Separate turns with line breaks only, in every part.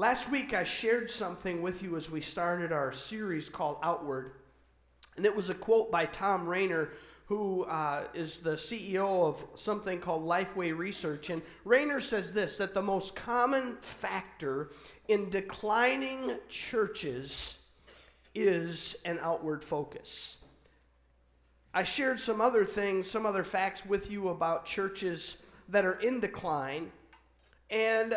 Last week, I shared something with you as we started our series called Outward. And it was a quote by Thom Rainer, who uh, is the CEO of something called Lifeway Research. And Rainer says this that the most common factor in declining churches is an outward focus. I shared some other things, some other facts with you about churches that are in decline. And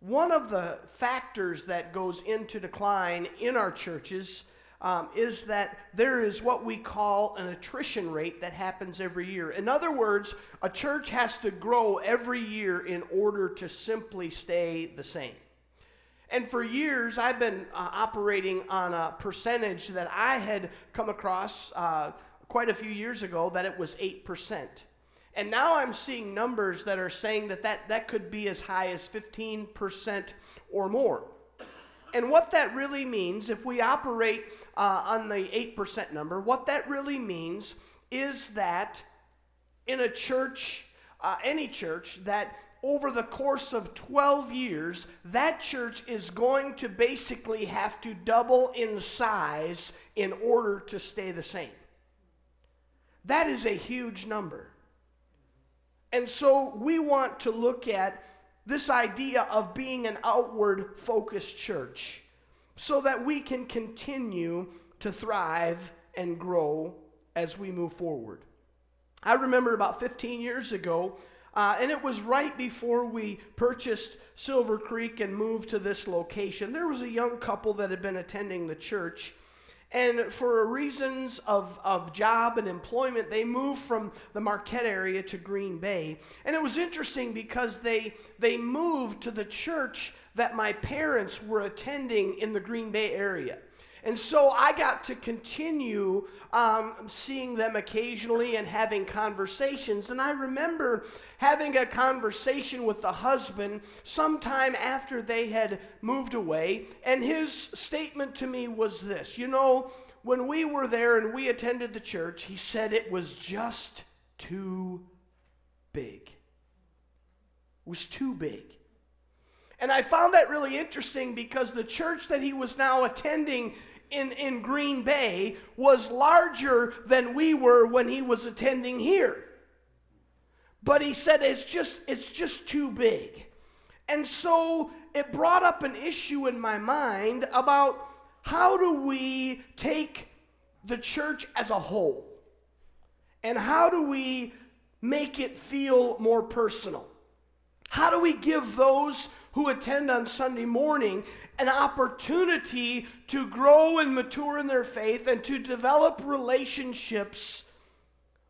one of the factors that goes into decline in our churches um, is that there is what we call an attrition rate that happens every year. In other words, a church has to grow every year in order to simply stay the same. And for years, I've been uh, operating on a percentage that I had come across uh, quite a few years ago that it was 8%. And now I'm seeing numbers that are saying that that, that could be as high as 15% or more. And what that really means, if we operate uh, on the 8% number, what that really means is that in a church, uh, any church, that over the course of 12 years, that church is going to basically have to double in size in order to stay the same. That is a huge number. And so we want to look at this idea of being an outward focused church so that we can continue to thrive and grow as we move forward. I remember about 15 years ago, uh, and it was right before we purchased Silver Creek and moved to this location. There was a young couple that had been attending the church, and for reasons of, of job and employment, they moved from the Marquette area to Green Bay. And it was interesting because they, they moved to the church that my parents were attending in the Green Bay area. And so I got to continue um, seeing them occasionally and having conversations. And I remember having a conversation with the husband sometime after they had moved away. And his statement to me was this You know, when we were there and we attended the church, he said it was just too big. It was too big. And I found that really interesting because the church that he was now attending in, in Green Bay was larger than we were when he was attending here. But he said it's just it's just too big. And so it brought up an issue in my mind about how do we take the church as a whole? And how do we make it feel more personal? How do we give those who attend on Sunday morning an opportunity to grow and mature in their faith and to develop relationships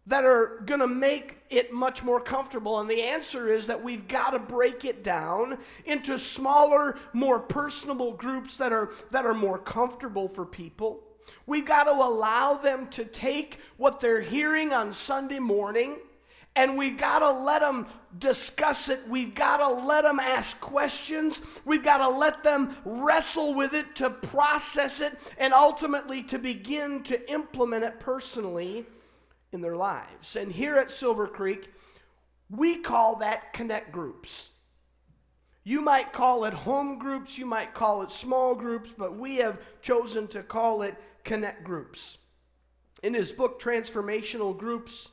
that are going to make it much more comfortable? And the answer is that we've got to break it down into smaller, more personable groups that are, that are more comfortable for people. We've got to allow them to take what they're hearing on Sunday morning and we've got to let them discuss it. We've got to let them ask questions. We've got to let them wrestle with it to process it and ultimately to begin to implement it personally in their lives. And here at Silver Creek, we call that connect groups. You might call it home groups, you might call it small groups, but we have chosen to call it connect groups. In his book, Transformational Groups,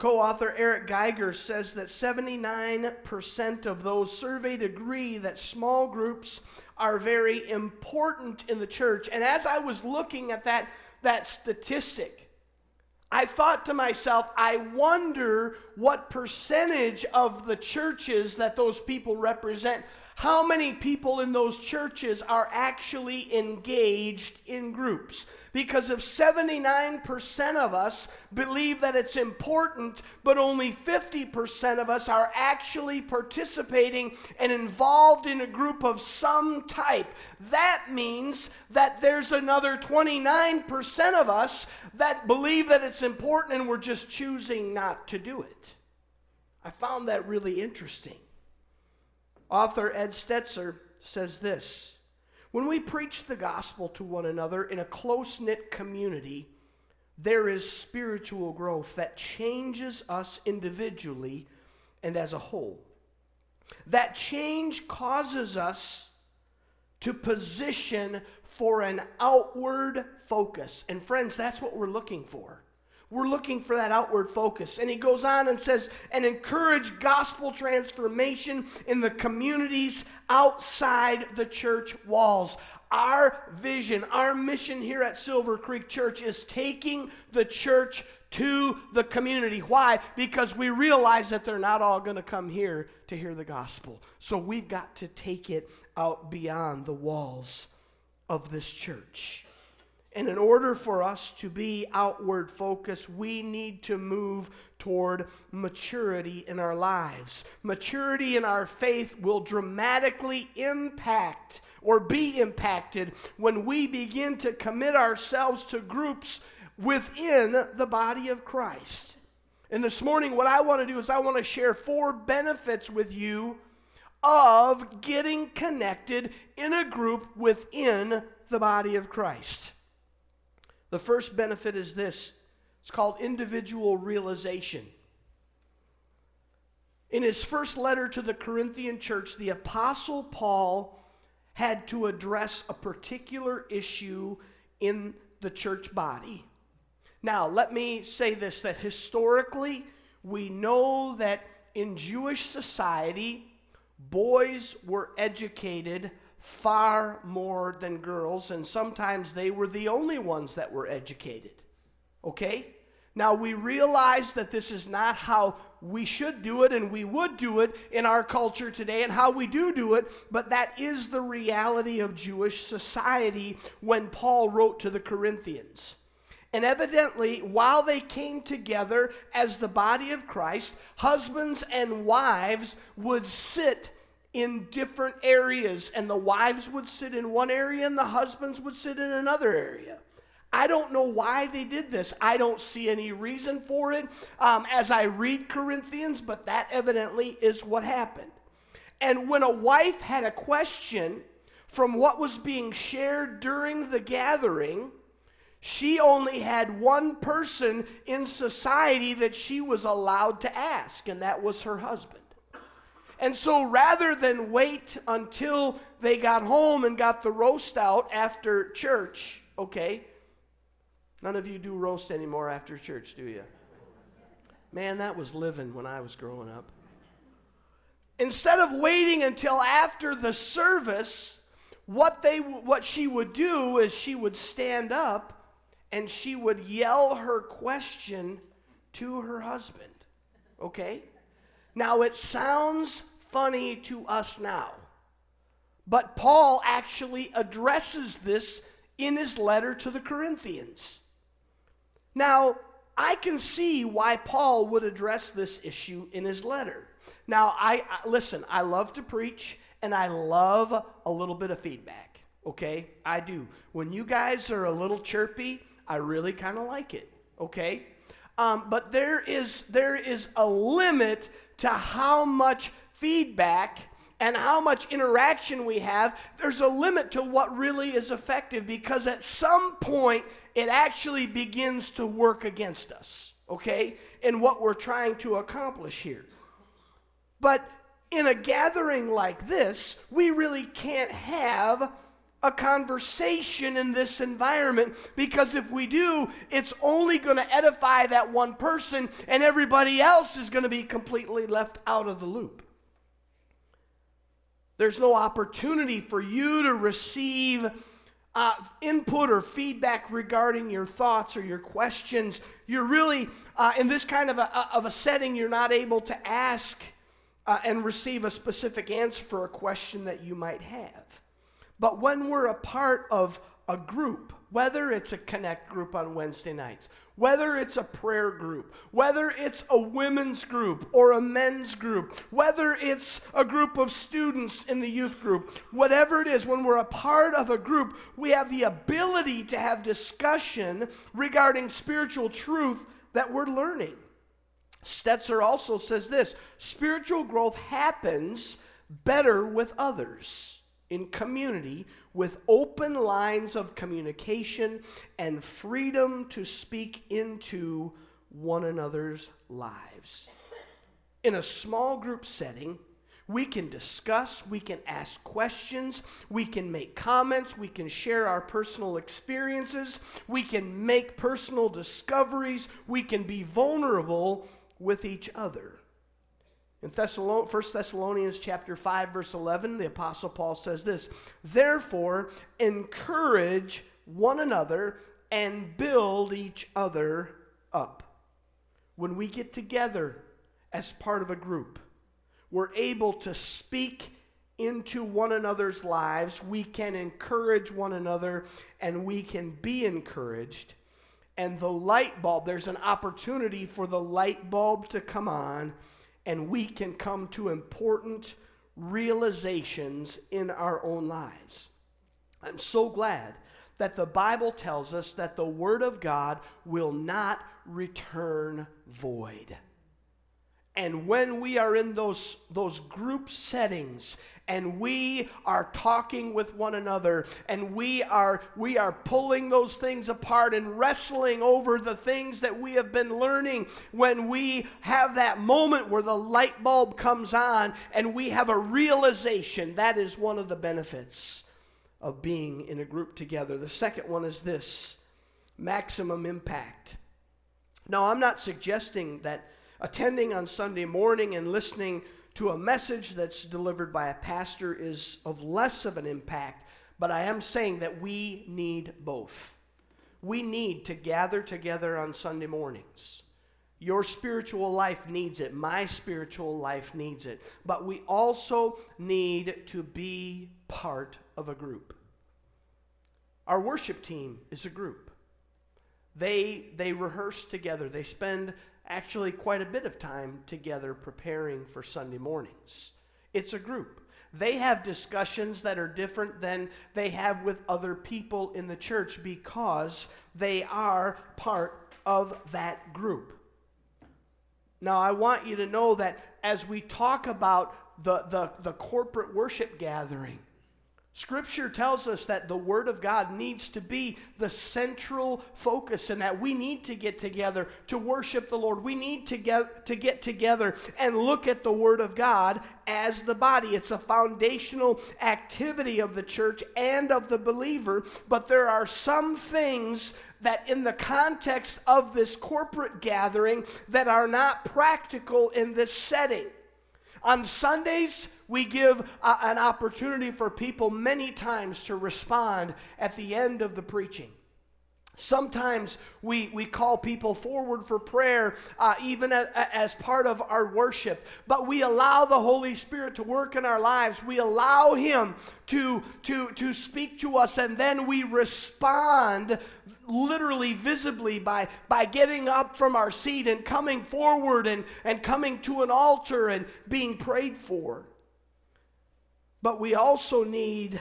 Co author Eric Geiger says that 79% of those surveyed agree that small groups are very important in the church. And as I was looking at that, that statistic, I thought to myself, I wonder what percentage of the churches that those people represent how many people in those churches are actually engaged in groups. Because if 79% of us believe that it's important, but only 50% of us are actually participating and involved in a group of some type, that means that there's another 29% of us that believe that it's important and we're just choosing not to do it. I found that really interesting. Author Ed Stetzer says this When we preach the gospel to one another in a close knit community, there is spiritual growth that changes us individually and as a whole. That change causes us to position for an outward focus. And friends, that's what we're looking for. We're looking for that outward focus. And he goes on and says, and encourage gospel transformation in the communities outside the church walls. Our vision, our mission here at Silver Creek Church is taking the church to the community. Why? Because we realize that they're not all going to come here to hear the gospel. So we've got to take it out beyond the walls of this church. And in order for us to be outward focused, we need to move toward maturity in our lives. Maturity in our faith will dramatically impact or be impacted when we begin to commit ourselves to groups within the body of Christ. And this morning, what I want to do is I want to share four benefits with you of getting connected in a group within the body of Christ. The first benefit is this it's called individual realization. In his first letter to the Corinthian church, the Apostle Paul had to address a particular issue in the church body. Now, let me say this that historically, we know that in Jewish society, boys were educated far more than girls, and sometimes they were the only ones that were educated. Okay? Now, we realize that this is not how we should do it and we would do it in our culture today and how we do do it, but that is the reality of Jewish society when Paul wrote to the Corinthians. And evidently, while they came together as the body of Christ, husbands and wives would sit in different areas, and the wives would sit in one area and the husbands would sit in another area. I don't know why they did this. I don't see any reason for it um, as I read Corinthians, but that evidently is what happened. And when a wife had a question from what was being shared during the gathering, she only had one person in society that she was allowed to ask, and that was her husband. And so rather than wait until they got home and got the roast out after church, okay, none of you do roast anymore after church, do you? Man, that was living when I was growing up. Instead of waiting until after the service, what, they, what she would do is she would stand up and she would yell her question to her husband. Okay? Now, it sounds funny to us now. But Paul actually addresses this in his letter to the Corinthians. Now, I can see why Paul would address this issue in his letter. Now, I, I, listen, I love to preach and I love a little bit of feedback. Okay? I do. When you guys are a little chirpy, I really kind of like it. Okay? Um, but there is there is a limit to how much feedback and how much interaction we have, there's a limit to what really is effective because at some point it actually begins to work against us, okay, in what we're trying to accomplish here. But in a gathering like this, we really can't have a conversation in this environment because if we do, it's only going to edify that one person and everybody else is going to be completely left out of the loop. There's no opportunity for you to receive uh, input or feedback regarding your thoughts or your questions. You're really, uh, in this kind of a, of a setting, you're not able to ask uh, and receive a specific answer for a question that you might have. But when we're a part of a group, whether it's a connect group on Wednesday nights, whether it's a prayer group, whether it's a women's group or a men's group, whether it's a group of students in the youth group, whatever it is, when we're a part of a group, we have the ability to have discussion regarding spiritual truth that we're learning. Stetzer also says this spiritual growth happens better with others in community with open lines of communication and freedom to speak into one another's lives. In a small group setting, we can discuss, we can ask questions, we can make comments, we can share our personal experiences, we can make personal discoveries, we can be vulnerable with each other. In Thessalon- 1 Thessalonians chapter 5 verse 11, the apostle Paul says this, "Therefore encourage one another and build each other up." When we get together as part of a group, we're able to speak into one another's lives. We can encourage one another and we can be encouraged. And the light bulb, there's an opportunity for the light bulb to come on, and we can come to important realizations in our own lives. I'm so glad that the Bible tells us that the Word of God will not return void. And when we are in those, those group settings and we are talking with one another and we are, we are pulling those things apart and wrestling over the things that we have been learning, when we have that moment where the light bulb comes on and we have a realization, that is one of the benefits of being in a group together. The second one is this maximum impact. Now, I'm not suggesting that attending on Sunday morning and listening to a message that's delivered by a pastor is of less of an impact, but I am saying that we need both. We need to gather together on Sunday mornings. Your spiritual life needs it. My spiritual life needs it. But we also need to be part of a group. Our worship team is a group. They, they rehearse together, they spend actually quite a bit of time together preparing for Sunday mornings. It's a group. They have discussions that are different than they have with other people in the church because they are part of that group. Now, I want you to know that as we talk about the, the, the corporate worship gathering, Scripture tells us that the Word of God needs to be the central focus and that we need to get together to worship the Lord. We need to get, to get together and look at the Word of God as the body. It's a foundational activity of the church and of the believer, but there are some things that in the context of this corporate gathering that are not practical in this setting. On Sundays, we give a, an opportunity for people many times to respond at the end of the preaching. Sometimes we, we call people forward for prayer, uh, even a, a, as part of our worship, but we allow the Holy Spirit to work in our lives. We allow Him to, to, to speak to us, and then we respond literally, visibly, by, by getting up from our seat and coming forward and, and coming to an altar and being prayed for. But we also need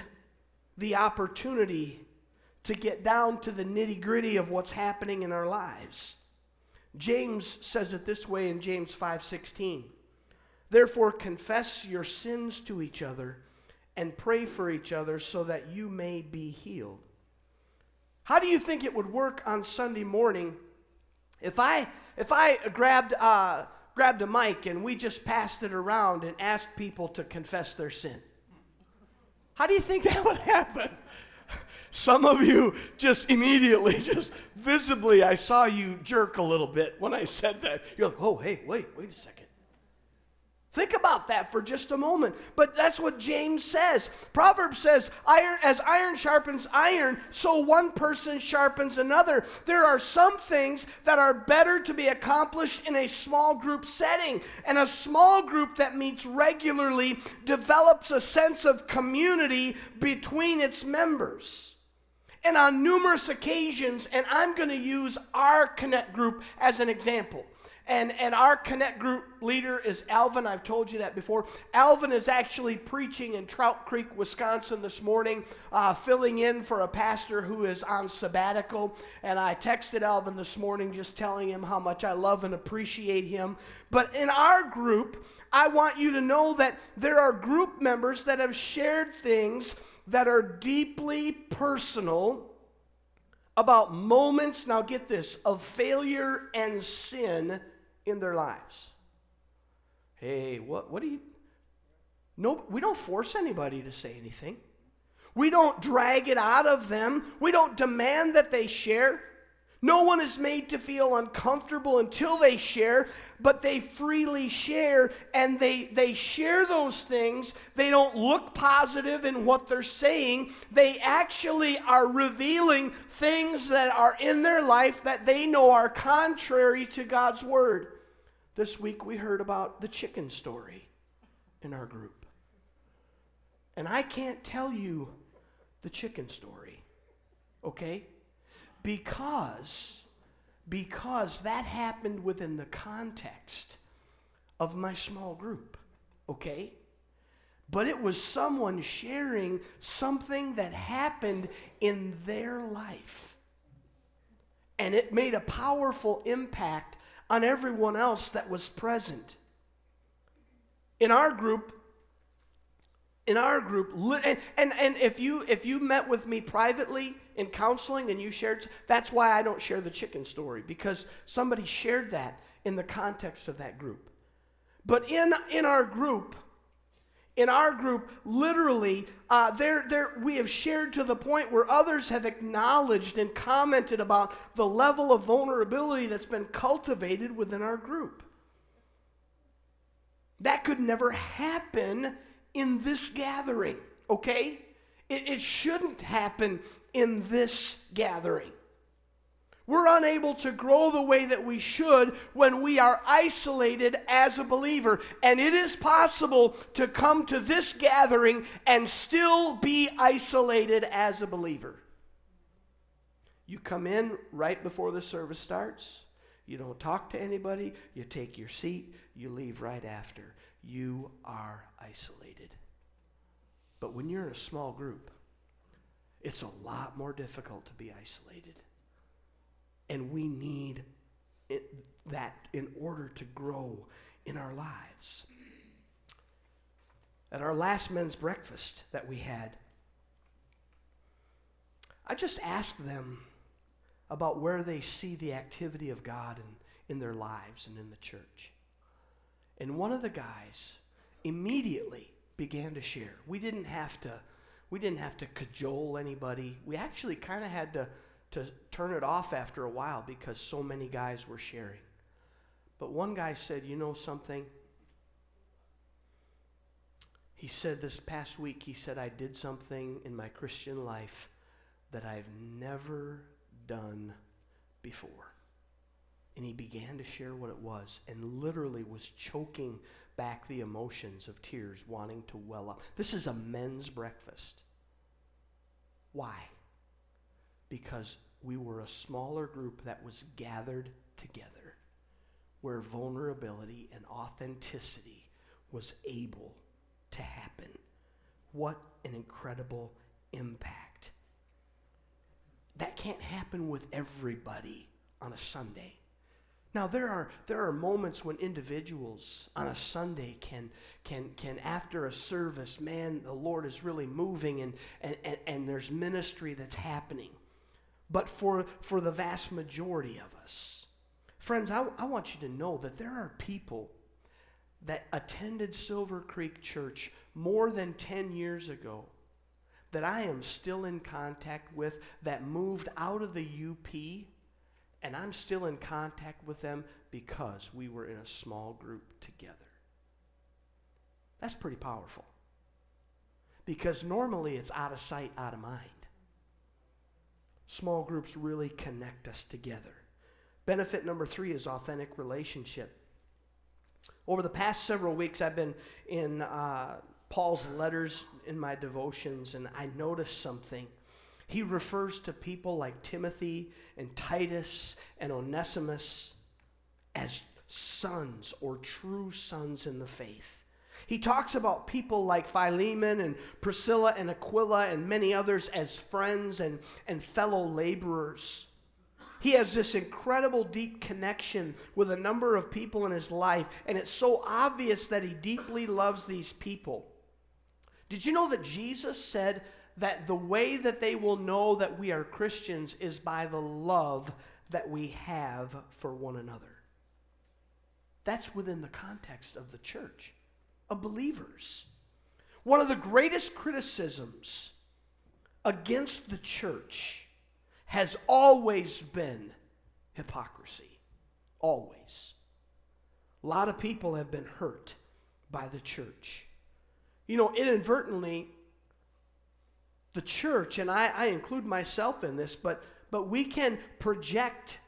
the opportunity to get down to the nitty gritty of what's happening in our lives. James says it this way in James 5:16. Therefore confess your sins to each other and pray for each other so that you may be healed. How do you think it would work on Sunday morning if I if I grabbed uh, grabbed a mic and we just passed it around and asked people to confess their sin? How do you think that would happen? Some of you just immediately, just visibly, I saw you jerk a little bit when I said that. You're like, oh, hey, wait, wait a second. Think about that for just a moment. But that's what James says. Proverbs says, iron, as iron sharpens iron, so one person sharpens another. There are some things that are better to be accomplished in a small group setting. And a small group that meets regularly develops a sense of community between its members. And on numerous occasions, and I'm going to use our Connect group as an example. And, and our Connect group leader is Alvin. I've told you that before. Alvin is actually preaching in Trout Creek, Wisconsin this morning, uh, filling in for a pastor who is on sabbatical. And I texted Alvin this morning just telling him how much I love and appreciate him. But in our group, I want you to know that there are group members that have shared things that are deeply personal about moments, now get this, of failure and sin in their lives. Hey, what, what do you, No, we don't force anybody to say anything. We don't drag it out of them. We don't demand that they share. No one is made to feel uncomfortable until they share, but they freely share and they, they share those things. They don't look positive in what they're saying. They actually are revealing things that are in their life that they know are contrary to God's word. This week we heard about the chicken story in our group. And I can't tell you the chicken story, okay? because because that happened within the context of my small group, okay? But it was someone sharing something that happened in their life. And it made a powerful impact on everyone else that was present. In our group, in our group and, and, and if you if you met with me privately in counseling and you shared that's why i don't share the chicken story because somebody shared that in the context of that group but in in our group in our group literally uh, there, there, we have shared to the point where others have acknowledged and commented about the level of vulnerability that's been cultivated within our group that could never happen in this gathering, okay? It, it shouldn't happen in this gathering. We're unable to grow the way that we should when we are isolated as a believer. And it is possible to come to this gathering and still be isolated as a believer. You come in right before the service starts. You don't talk to anybody. You take your seat. You leave right after you are isolated. But when you're in a small group, it's a lot more difficult to be isolated. And we need it, that in order to grow in our lives. At our last men's breakfast that we had, I just asked them about where they see the activity of God in, in their lives and in the church. And one of the guys immediately began to share. We didn't have to we didn't have to cajole anybody. We actually kind of had to to turn it off after a while because so many guys were sharing. But one guy said, "You know something?" He said this past week, he said, I did something in my Christian life that I've never done before and he began to share what it was and literally was choking back the emotions of tears wanting to well up. This is a men's breakfast. Why? Because we were a smaller group that was gathered together where vulnerability and authenticity was able to happen. What an incredible impact. That can't happen with everybody on a Sunday. Now there are there are moments when individuals on a Sunday can can can after a service, man, the Lord is really moving and and, and, and there's ministry that's happening. But for for the vast majority of us, friends, I, I want you to know that there are people that attended Silver Creek Church more than 10 years ago that I am still in contact with that moved out of the UP and I'm still in contact with them because we were in a small group together. That's pretty powerful. Because normally it's out of sight, out of mind. Small groups really connect us together. Benefit number three is authentic relationship. Over the past several weeks, I've been in uh, Paul's letters in my devotions, and I noticed something he refers to people like Timothy and Titus and Onesimus as sons or true sons in the faith. He talks about people like Philemon and Priscilla and Aquila and many others as friends and, and fellow laborers. He has this incredible deep connection with a number of people in his life, and it's so obvious that he deeply loves these people. Did you know that Jesus said that the way that they will know that we are Christians is by the love that we have for one another. That's within the context of the church, of believers. One of the greatest criticisms against the church has always been hypocrisy. Always. A lot of people have been hurt by the church. You know, inadvertently, the church, and I, I include myself in this, but, but we can project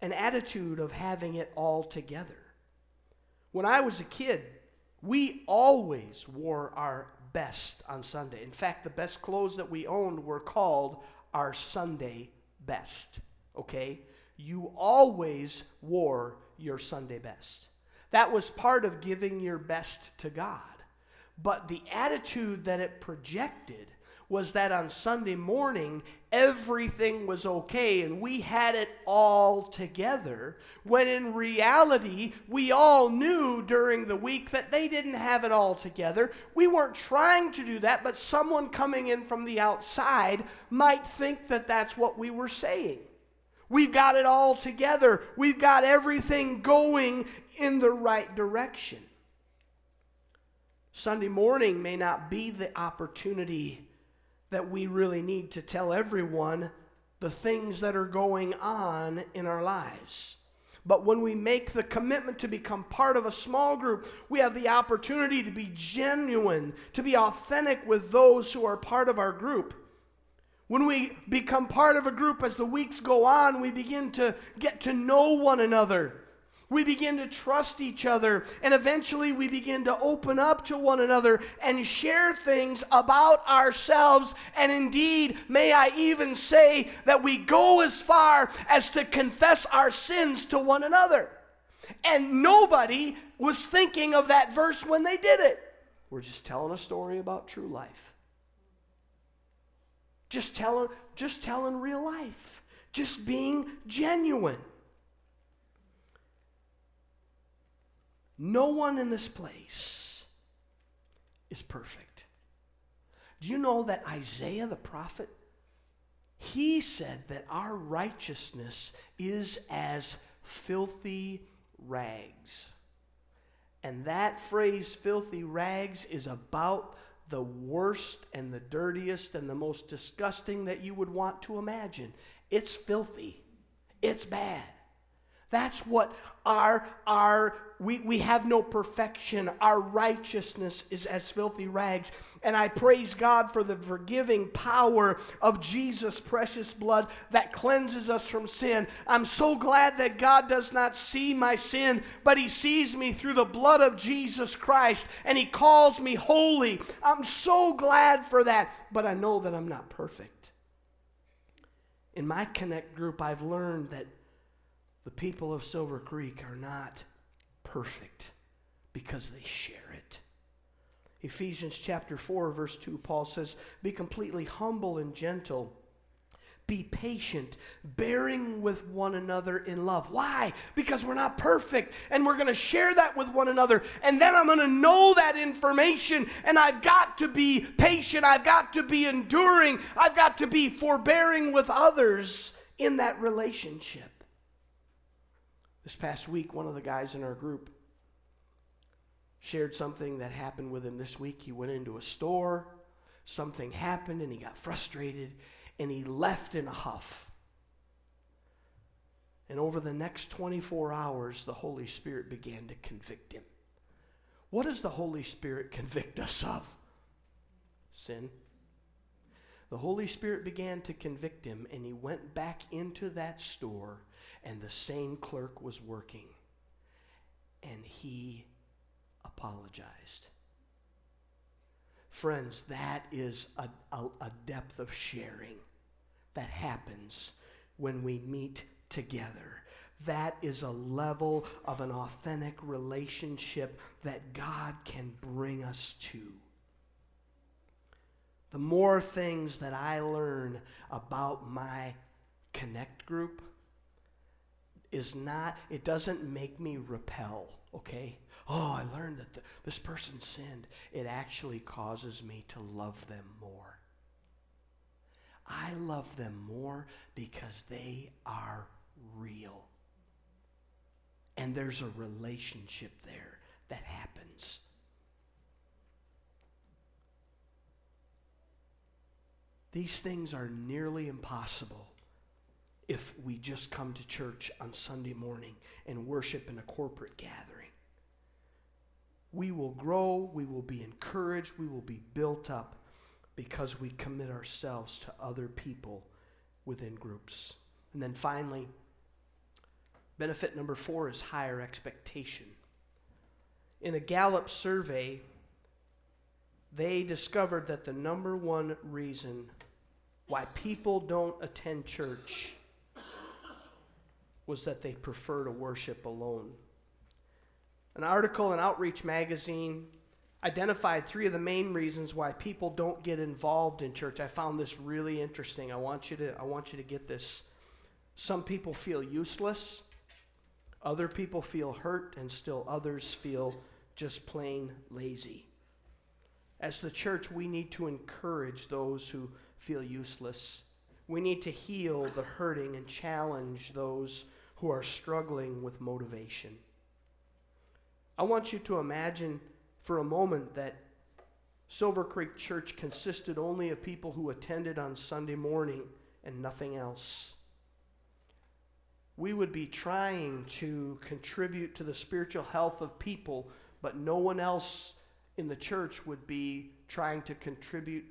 an attitude of having it all together. When I was a kid, we always wore our best on Sunday. In fact, the best clothes that we owned were called our Sunday best. Okay? You always wore your Sunday best. That was part of giving your best to God. But the attitude that it projected was that on Sunday morning, everything was okay and we had it all together, when in reality, we all knew during the week that they didn't have it all together. We weren't trying to do that, but someone coming in from the outside might think that that's what we were saying. We've got it all together, we've got everything going in the right direction. Sunday morning may not be the opportunity that we really need to tell everyone the things that are going on in our lives. But when we make the commitment to become part of a small group, we have the opportunity to be genuine, to be authentic with those who are part of our group. When we become part of a group as the weeks go on, we begin to get to know one another. We begin to trust each other, and eventually we begin to open up to one another and share things about ourselves. And indeed, may I even say that we go as far as to confess our sins to one another. And nobody was thinking of that verse when they did it. We're just telling a story about true life. Just telling, just telling real life. Just being genuine. No one in this place is perfect. Do you know that Isaiah the prophet, he said that our righteousness is as filthy rags. And that phrase, filthy rags, is about the worst and the dirtiest and the most disgusting that you would want to imagine. It's filthy, it's bad. That's what our, our we, we have no perfection. Our righteousness is as filthy rags. And I praise God for the forgiving power of Jesus' precious blood that cleanses us from sin. I'm so glad that God does not see my sin, but He sees me through the blood of Jesus Christ and He calls me holy. I'm so glad for that, but I know that I'm not perfect. In my Connect group, I've learned that the people of Silver Creek are not perfect because they share it. Ephesians chapter 4, verse 2, Paul says, Be completely humble and gentle. Be patient, bearing with one another in love. Why? Because we're not perfect, and we're going to share that with one another. And then I'm going to know that information, and I've got to be patient. I've got to be enduring. I've got to be forbearing with others in that relationship. This past week, one of the guys in our group shared something that happened with him this week. He went into a store, something happened, and he got frustrated, and he left in a huff. And over the next 24 hours, the Holy Spirit began to convict him. What does the Holy Spirit convict us of? Sin. The Holy Spirit began to convict him, and he went back into that store and the same clerk was working. And he apologized. Friends, that is a, a, a, depth of sharing that happens when we meet together. That is a level of an authentic relationship that God can bring us to. The more things that I learn about my Connect group, is not, it doesn't make me repel, okay? Oh, I learned that the, this person sinned. It actually causes me to love them more. I love them more because they are real. And there's a relationship there that happens. These things are nearly impossible if we just come to church on Sunday morning and worship in a corporate gathering. We will grow, we will be encouraged, we will be built up because we commit ourselves to other people within groups. And then finally, benefit number four is higher expectation. In a Gallup survey, they discovered that the number one reason why people don't attend church was that they prefer to worship alone. An article in Outreach magazine identified three of the main reasons why people don't get involved in church. I found this really interesting. I want you to I want you to get this. Some people feel useless. Other people feel hurt and still others feel just plain lazy. As the church, we need to encourage those who feel useless. We need to heal the hurting and challenge those who are struggling with motivation. I want you to imagine for a moment that Silver Creek Church consisted only of people who attended on Sunday morning and nothing else. We would be trying to contribute to the spiritual health of people, but no one else in the church would be trying to contribute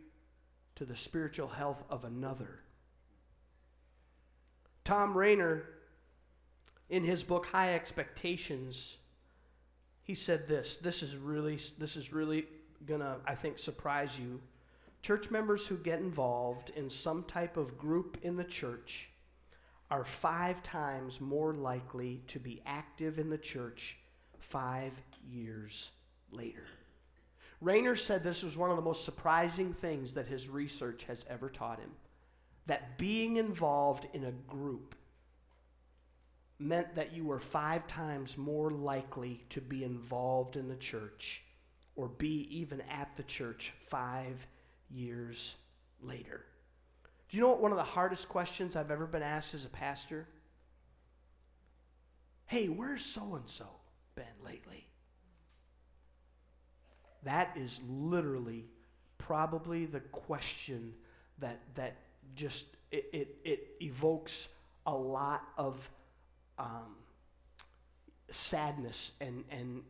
to the spiritual health of another. Thom Rainer, in his book High Expectations, he said this. This is really, this is really gonna, I think, surprise you. Church members who get involved in some type of group in the church are five times more likely to be active in the church five years later. Rainer said this was one of the most surprising things that his research has ever taught him that being involved in a group meant that you were five times more likely to be involved in the church or be even at the church five years later. Do you know what one of the hardest questions I've ever been asked as a pastor? Hey, where's so and so been lately? That is literally probably the question that, that just it, it, it evokes a lot of um, sadness and, and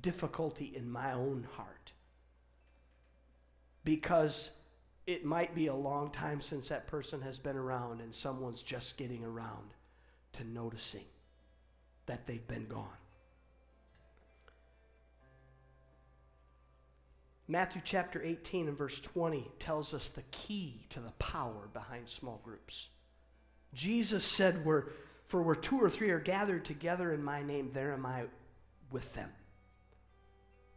difficulty in my own heart. Because it might be a long time since that person has been around and someone's just getting around to noticing that they've been gone. Matthew chapter 18 and verse 20 tells us the key to the power behind small groups. Jesus said, we're, For where two or three are gathered together in my name, there am I with them.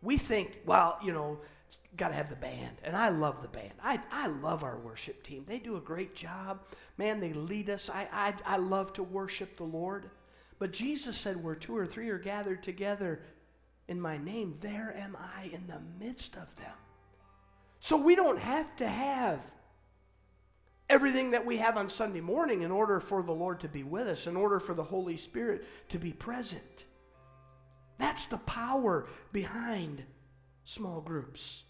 We think, well, you know, it's got to have the band. And I love the band. I, I love our worship team. They do a great job. Man, they lead us. I, I, I love to worship the Lord. But Jesus said, Where two or three are gathered together in my name, there am I in the midst of them. So we don't have to have everything that we have on Sunday morning in order for the Lord to be with us, in order for the Holy Spirit to be present. That's the power behind small groups.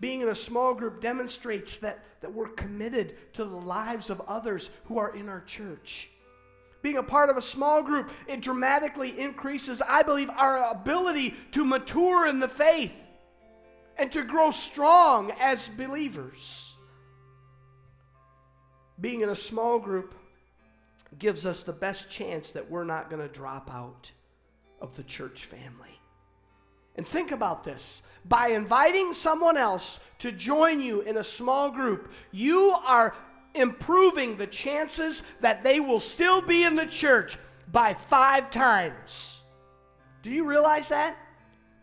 Being in a small group demonstrates that, that we're committed to the lives of others who are in our church being a part of a small group, it dramatically increases, I believe, our ability to mature in the faith and to grow strong as believers. Being in a small group gives us the best chance that we're not going to drop out of the church family. And think about this by inviting someone else to join you in a small group, you are improving the chances that they will still be in the church by five times. Do you realize that?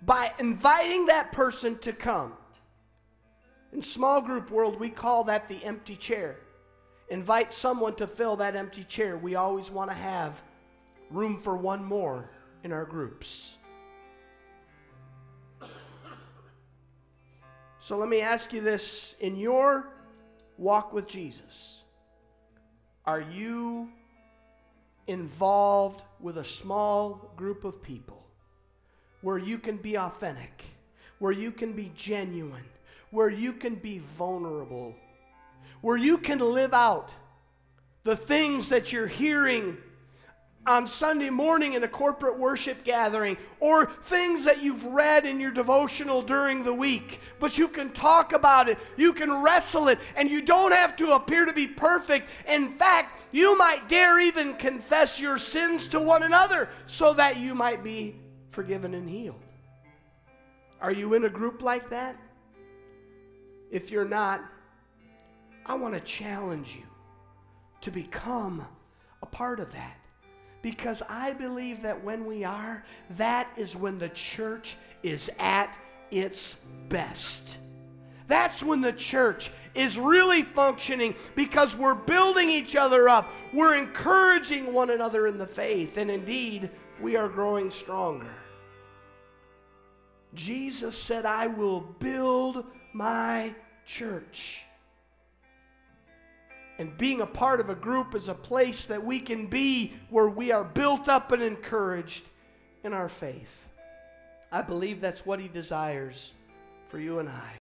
By inviting that person to come. In small group world, we call that the empty chair. Invite someone to fill that empty chair. We always want to have room for one more in our groups. So let me ask you this in your walk with Jesus, are you involved with a small group of people where you can be authentic, where you can be genuine, where you can be vulnerable, where you can live out the things that you're hearing on Sunday morning in a corporate worship gathering, or things that you've read in your devotional during the week. But you can talk about it, you can wrestle it, and you don't have to appear to be perfect. In fact, you might dare even confess your sins to one another so that you might be forgiven and healed. Are you in a group like that? If you're not, I want to challenge you to become a part of that. Because I believe that when we are, that is when the church is at its best. That's when the church is really functioning because we're building each other up. We're encouraging one another in the faith, and indeed, we are growing stronger. Jesus said, I will build my church. And being a part of a group is a place that we can be where we are built up and encouraged in our faith. I believe that's what He desires for you and I.